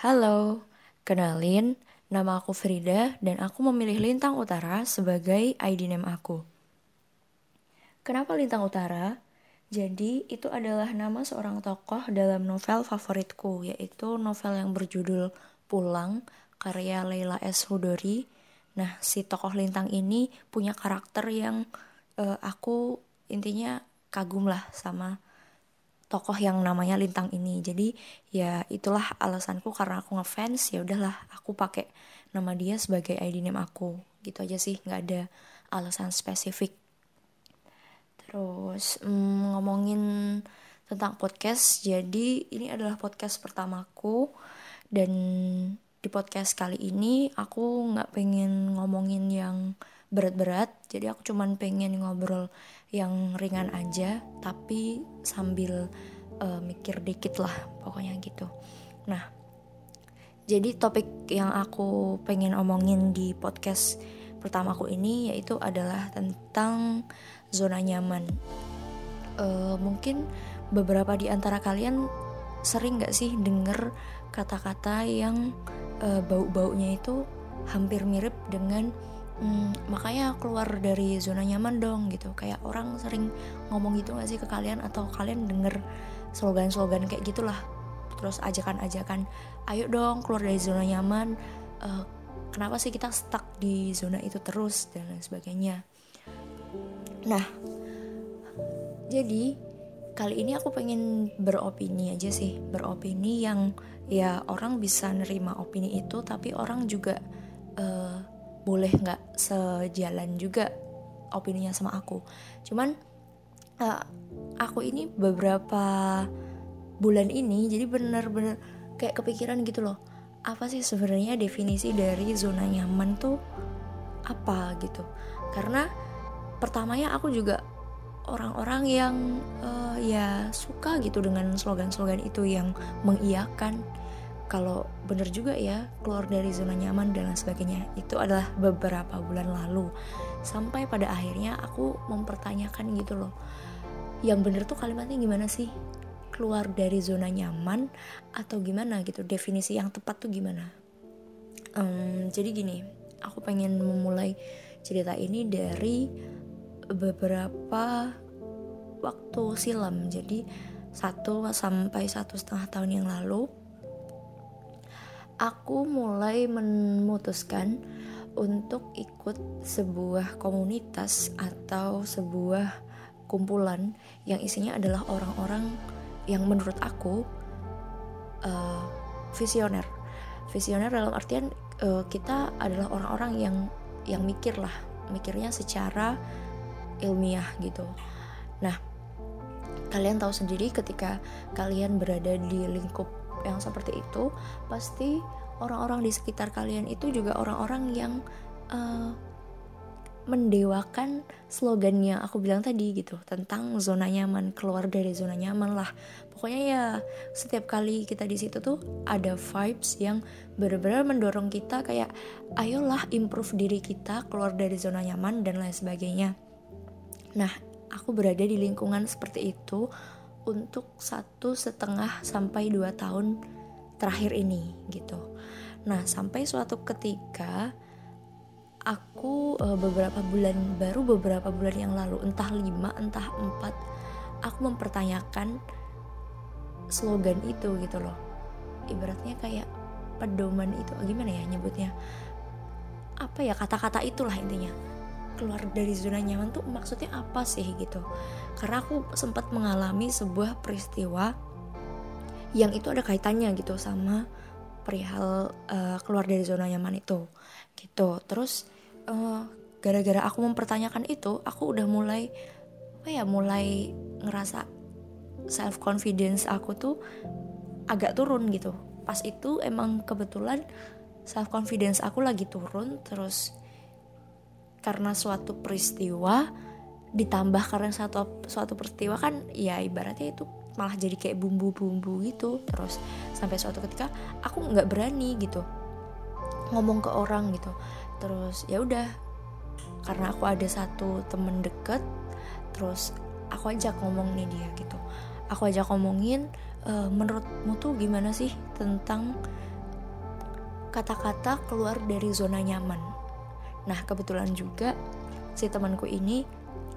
Halo, kenalin, nama aku Frida dan aku memilih Lintang Utara sebagai ID name aku. Kenapa Lintang Utara? Jadi, itu adalah nama seorang tokoh dalam novel favoritku, yaitu novel yang berjudul Pulang, karya Leila S. Hudori. Nah, si tokoh Lintang ini punya karakter yang uh, aku intinya kagum lah sama tokoh yang namanya Lintang ini. Jadi ya itulah alasanku karena aku ngefans ya udahlah aku pakai nama dia sebagai ID name aku. Gitu aja sih nggak ada alasan spesifik. Terus hmm, ngomongin tentang podcast jadi ini adalah podcast pertamaku. Dan di podcast kali ini aku nggak pengen ngomongin yang berat-berat jadi aku cuman pengen ngobrol yang ringan aja tapi sambil uh, mikir dikit lah pokoknya gitu. Nah jadi topik yang aku pengen omongin di podcast pertama aku ini yaitu adalah tentang zona nyaman. Uh, mungkin beberapa di antara kalian sering gak sih denger kata-kata yang uh, bau-baunya itu hampir mirip dengan hmm, makanya keluar dari zona nyaman dong gitu. Kayak orang sering ngomong gitu gak sih ke kalian? Atau kalian denger slogan-slogan kayak gitulah. Terus ajakan-ajakan ayo dong keluar dari zona nyaman. Uh, kenapa sih kita stuck di zona itu terus? Dan lain sebagainya. Nah jadi kali ini aku pengen beropini aja sih. Beropini yang ya orang bisa nerima opini itu tapi orang juga uh, boleh nggak sejalan juga opininya sama aku. Cuman uh, aku ini beberapa bulan ini jadi bener-bener kayak kepikiran gitu loh. Apa sih sebenarnya definisi dari zona nyaman tuh apa gitu? Karena pertamanya aku juga orang-orang yang uh, ya suka gitu dengan slogan-slogan itu yang mengiyakan kalau bener juga ya keluar dari zona nyaman dan lain sebagainya itu adalah beberapa bulan lalu. Sampai pada akhirnya aku mempertanyakan gitu loh yang bener tuh kalimatnya gimana sih? Keluar dari zona nyaman atau gimana gitu? Definisi yang tepat tuh gimana? Um, jadi gini aku pengen memulai cerita ini dari beberapa waktu silam. Jadi satu sampai satu setengah tahun yang lalu aku mulai memutuskan untuk ikut sebuah komunitas atau sebuah kumpulan yang isinya adalah orang-orang yang menurut aku uh, visioner. Visioner dalam artian uh, kita adalah orang-orang yang yang mikir lah, mikirnya secara ilmiah gitu. Nah, kalian tahu sendiri ketika kalian berada di lingkup yang seperti itu pasti orang-orang di sekitar kalian itu juga orang-orang yang uh, mendewakan slogannya. Aku bilang tadi gitu tentang zona nyaman keluar dari zona nyaman lah. Pokoknya ya setiap kali kita di situ tuh ada vibes yang benar-benar mendorong kita kayak ayolah improve diri kita keluar dari zona nyaman dan lain sebagainya. Nah aku berada di lingkungan seperti itu untuk satu setengah sampai dua tahun terakhir ini gitu. Nah sampai suatu ketika aku uh, beberapa bulan baru beberapa bulan yang lalu entah lima entah empat aku mempertanyakan slogan itu gitu loh. Ibaratnya kayak pedoman itu gimana ya nyebutnya? Apa ya kata-kata itulah intinya keluar dari zona nyaman tuh maksudnya apa sih gitu. Karena aku sempat mengalami sebuah peristiwa yang itu ada kaitannya gitu sama perihal uh, keluar dari zona nyaman itu gitu. Terus eh, gara-gara aku mempertanyakan itu aku udah mulai apa ya mulai ngerasa self confidence aku tuh agak turun gitu. Pas itu emang kebetulan self confidence aku lagi turun terus karena suatu peristiwa ditambah karena suatu suatu peristiwa kan ya ibaratnya itu malah jadi kayak bumbu-bumbu gitu. Terus sampai suatu ketika aku nggak berani gitu ngomong ke orang gitu. Terus ya udah karena aku ada satu temen deket terus aku ajak ngomong nih dia gitu. Aku ajak ngomongin e, menurutmu tuh gimana sih tentang kata-kata keluar dari zona nyaman. Nah, kebetulan juga si temanku ini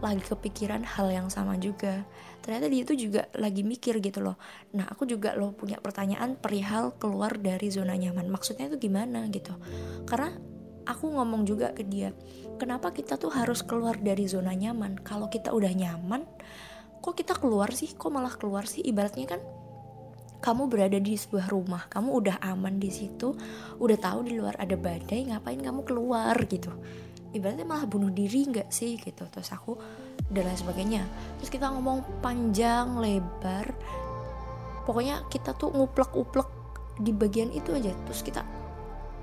lagi kepikiran hal yang sama juga. Ternyata dia itu juga lagi mikir gitu loh. Nah, aku juga loh punya pertanyaan perihal keluar dari zona nyaman. Maksudnya itu gimana gitu. Karena aku ngomong juga ke dia, kenapa kita tuh harus keluar dari zona nyaman? Kalau kita udah nyaman, kok kita keluar sih? Kok malah keluar sih? Ibaratnya kan kamu berada di sebuah rumah, kamu udah aman di situ, udah tahu di luar ada badai, ngapain kamu keluar gitu? Ibaratnya malah bunuh diri nggak sih gitu? Terus aku dan lain sebagainya. Terus kita ngomong panjang lebar, pokoknya kita tuh nguplek-uplek di bagian itu aja. Terus kita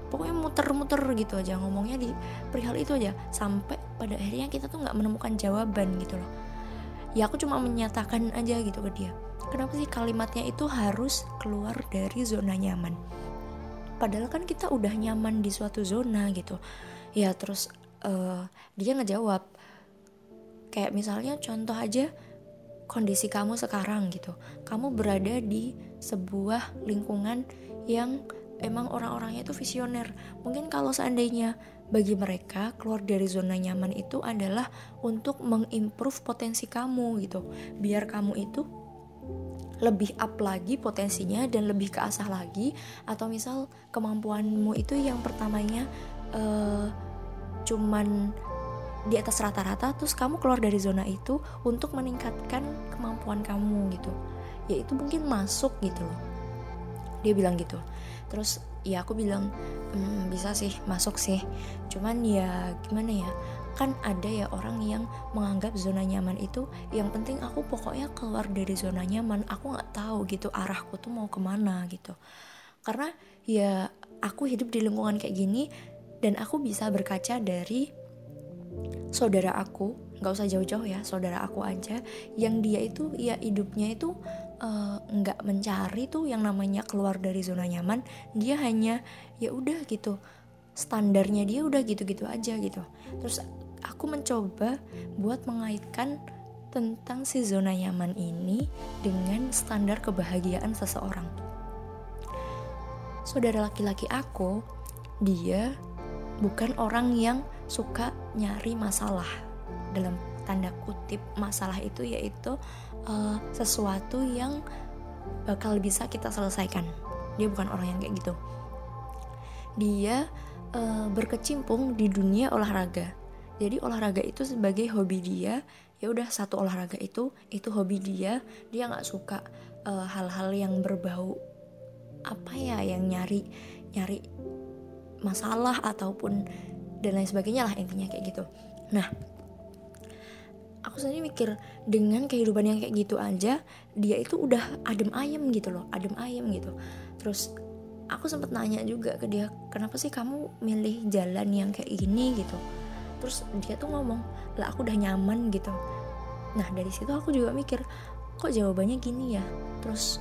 pokoknya muter-muter gitu aja ngomongnya di perihal itu aja sampai pada akhirnya kita tuh nggak menemukan jawaban gitu loh. Ya aku cuma menyatakan aja gitu ke dia kenapa sih kalimatnya itu harus keluar dari zona nyaman? Padahal kan kita udah nyaman di suatu zona gitu. Ya terus uh, dia ngejawab kayak misalnya contoh aja kondisi kamu sekarang gitu. Kamu berada di sebuah lingkungan yang emang orang-orangnya itu visioner. Mungkin kalau seandainya bagi mereka keluar dari zona nyaman itu adalah untuk mengimprove potensi kamu gitu. Biar kamu itu lebih up lagi potensinya dan lebih keasah lagi atau misal kemampuanmu itu yang pertamanya uh, cuman di atas rata-rata terus kamu keluar dari zona itu untuk meningkatkan kemampuan kamu gitu. Ya itu mungkin masuk gitu loh. Dia bilang gitu. Terus ya aku bilang hmm, bisa sih masuk sih. Cuman ya gimana ya kan ada ya orang yang menganggap zona nyaman itu yang penting aku pokoknya keluar dari zona nyaman aku nggak tahu gitu arahku tuh mau ke mana gitu. Karena ya aku hidup di lingkungan kayak gini dan aku bisa berkaca dari saudara aku nggak usah jauh-jauh ya saudara aku aja yang dia itu ya hidupnya itu eh, nggak uh, mencari tuh yang namanya keluar dari zona nyaman dia hanya ya udah gitu standarnya dia udah gitu-gitu aja gitu terus aku mencoba buat mengaitkan tentang si zona nyaman ini dengan standar kebahagiaan seseorang. Saudara laki-laki aku, dia bukan orang yang suka nyari masalah. Dalam tanda kutip masalah itu yaitu uh, sesuatu yang bakal bisa kita selesaikan. Dia bukan orang yang kayak gitu. Dia uh, berkecimpung di dunia olahraga. Jadi olahraga itu sebagai hobi dia ya udah satu olahraga itu itu hobi dia dia nggak suka eh, hal-hal uh, yang berbau apa ya yang nyari nyari masalah ataupun dan lain sebagainya lah intinya kayak gitu. Nah aku sendiri mikir dengan kehidupan yang kayak gitu aja dia itu udah adem ayem gitu loh adem ayem gitu. Terus aku sempat nanya juga ke dia kenapa sih kamu milih jalan yang kayak gini? Gitu. Terus dia tuh ngomong lah aku udah nyaman gitu. Nah dari situ aku juga mikir kok jawabannya gini ya? Terus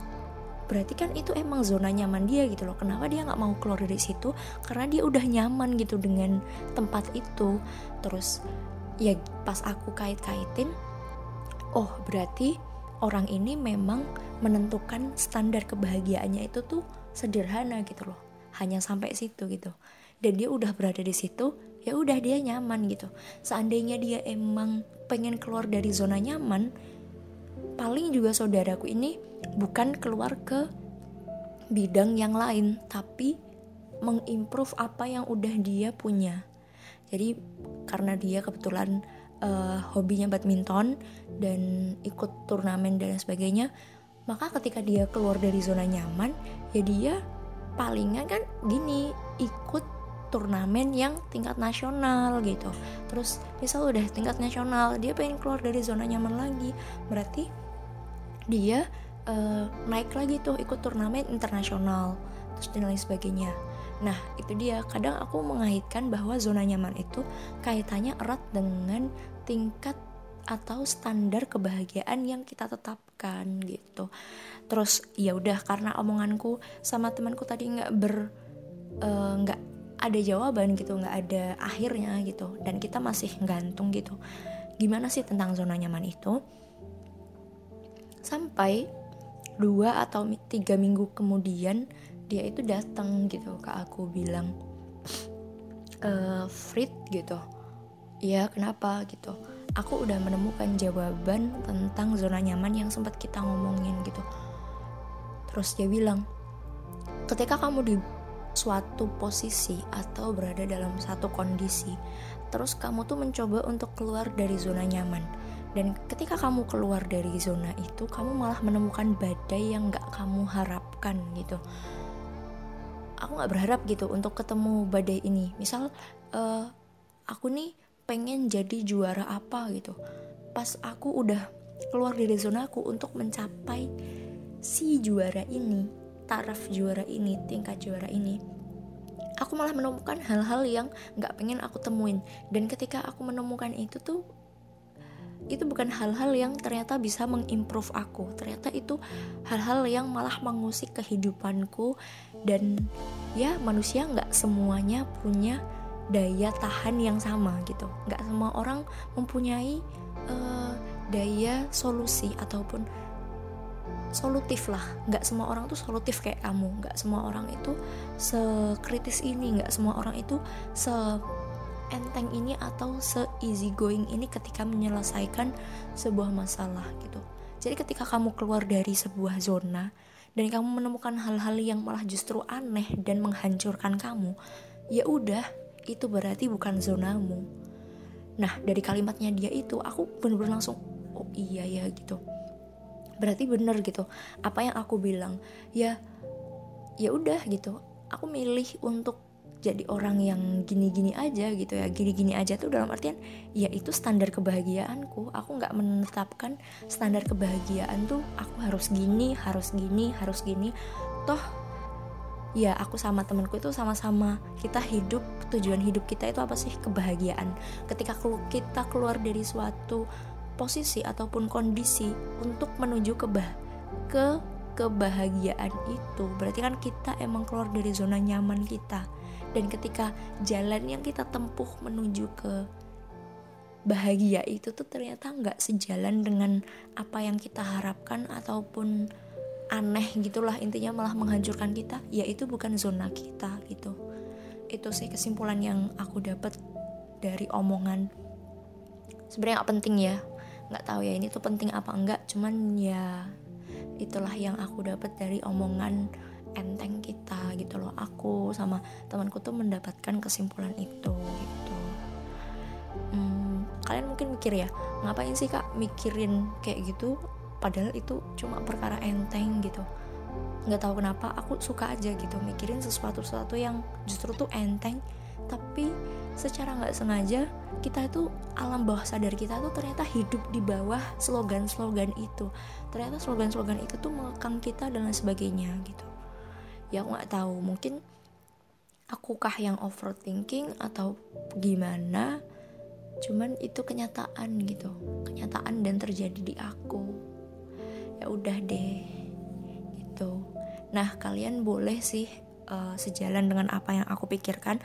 berarti kan itu emang zona nyaman dia gitu loh. Kenapa dia nggak mau keluar dari situ? Karena dia udah nyaman gitu dengan tempat itu. Terus ya pas aku kait-kaitin oh berarti orang ini memang menentukan standar kebahagiaannya itu tuh sederhana gitu loh. Hanya sampai situ gitu. Dan dia udah berada di situ ya udah dia nyaman gitu. Seandainya dia emang pengen keluar dari zona nyaman paling juga saudaraku ini bukan keluar ke bidang yang lain tapi mengimprove apa yang udah dia punya. Jadi karena dia kebetulan uh, hobinya badminton dan ikut turnamen dan sebagainya maka ketika dia keluar dari zona nyaman ya dia palingan kan gini ikut turnamen yang tingkat nasional gitu. Terus misal udah tingkat nasional dia pengen keluar dari zona nyaman lagi. Berarti dia uh, naik lagi tuh ikut turnamen internasional terus dan lain sebagainya. Nah itu dia. Kadang aku mengaitkan bahwa zona nyaman itu kaitannya erat dengan tingkat atau standar kebahagiaan yang kita tetapkan gitu. Terus ya udah karena omonganku sama temanku tadi nggak ber eh, nggak uh, ada jawaban gitu nggak ada akhirnya gitu dan kita masih gantung gitu. Gimana sih tentang zona nyaman itu? Sampai dua atau tiga minggu kemudian dia itu datang gitu ke aku bilang e, Frit gitu. Ya kenapa? gitu aku udah menemukan jawaban tentang zona nyaman yang sempat kita ngomongin gitu. Terus dia bilang ketika kamu di suatu posisi atau berada dalam satu kondisi terus kamu tuh mencoba untuk keluar dari zona nyaman. Dan ketika kamu keluar dari zona itu kamu malah menemukan badai yang gak kamu harapkan gitu. Aku gak berharap gitu untuk ketemu badai ini. Misal uh, aku nih pengen jadi juara apa gitu. Pas aku udah keluar dari zona aku untuk mencapai si juara ini taraf juara ini tingkat juara ini aku malah menemukan hal-hal yang nggak pengen aku temuin. Dan ketika aku menemukan itu tuh itu bukan hal-hal yang ternyata bisa mengimprove aku. Ternyata itu hal-hal yang malah mengusik kehidupanku. Dan ya manusia nggak semuanya punya daya tahan yang sama gitu. Nggak semua orang mempunyai uh, daya solusi ataupun solutif lah. Nggak semua orang tuh solutif kayak kamu. Nggak semua orang itu sekritis ini. Nggak semua orang itu se enteng ini atau se easy going ini ketika menyelesaikan sebuah masalah gitu. Jadi ketika kamu keluar dari sebuah zona dan kamu menemukan hal-hal yang malah justru aneh dan menghancurkan kamu ya udah itu berarti bukan zonamu. Nah dari kalimatnya dia itu aku bener-bener langsung oh iya ya gitu. Berarti bener gitu. Apa yang aku bilang? Ya ya udah gitu. Aku milih untuk jadi orang yang gini-gini aja gitu ya. Gini-gini aja tuh dalam artian ya itu standar kebahagiaanku. Aku nggak menetapkan standar kebahagiaan tuh aku harus gini harus gini harus gini. Toh ya aku sama temenku itu sama-sama. Kita hidup tujuan hidup kita itu apa sih? Kebahagiaan. Ketika kita keluar dari suatu posisi ataupun kondisi untuk menuju ke bah ke kebahagiaan itu berarti kan kita emang keluar dari zona nyaman kita. Dan ketika jalan yang kita tempuh menuju ke bahagia itu tuh ternyata nggak sejalan dengan apa yang kita harapkan ataupun aneh gitulah intinya malah menghancurkan kita. Ya itu bukan zona kita gitu. Itu sih kesimpulan yang aku dapat dari omongan. Sebenarnya gak penting ya. Nggak tahu ya ini tuh penting apa enggak. Cuman ya itulah yang aku dapat dari omongan enteng kita gitu loh. Aku sama temanku tuh mendapatkan kesimpulan itu gitu. Hmm, kalian mungkin mikir ya ngapain sih kak mikirin kayak gitu padahal itu cuma perkara enteng gitu. Nggak tahu kenapa aku suka aja gitu mikirin sesuatu sesuatu yang justru tuh enteng. Tapi secara nggak sengaja kita itu alam bawah sadar kita tuh ternyata hidup di bawah slogan-slogan itu. Ternyata slogan-slogan itu tuh mengekang kita dan lain sebagainya gitu. Ya aku nggak tahu mungkin akukah yang overthinking atau gimana? Cuman itu kenyataan gitu kenyataan dan terjadi di aku ya udah deh gitu. Nah kalian boleh sih uh, sejalan dengan apa yang aku pikirkan.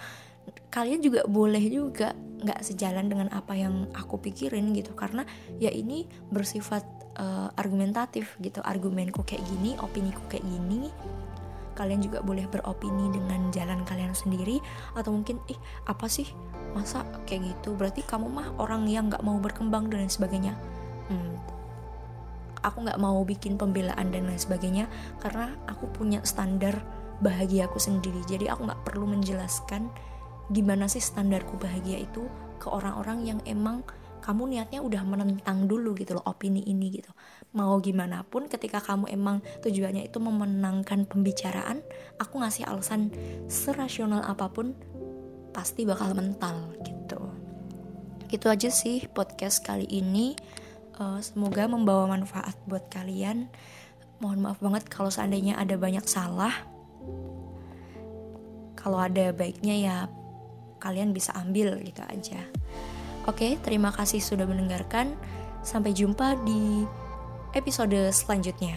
Kalian juga boleh juga nggak sejalan dengan apa yang aku pikirin gitu. Karena ya ini bersifat uh, argumentatif gitu. Argumenku kayak gini opiniku kayak gini. Kalian juga boleh beropini dengan jalan kalian sendiri. Atau mungkin ih apa sih? Masa kayak gitu? Berarti kamu mah orang yang nggak mau berkembang dan sebagainya. Hmm, aku nggak mau bikin pembelaan dan lain sebagainya karena aku punya standar bahagiaku sendiri. Jadi aku nggak perlu menjelaskan gimana sih standarku bahagia itu ke orang-orang yang emang kamu niatnya udah menentang dulu gitu loh opini ini gitu. Mau gimana pun ketika kamu emang tujuannya itu memenangkan pembicaraan aku ngasih alasan serasional apa pun pasti bakal mental gitu. Gitu aja sih podcast kali ini uh, semoga membawa manfaat buat kalian mohon maaf banget kalau seandainya ada banyak salah kalau ada baiknya ya kalian bisa ambil gitu aja. Oke, terima kasih sudah mendengarkan. Sampai jumpa di episode selanjutnya.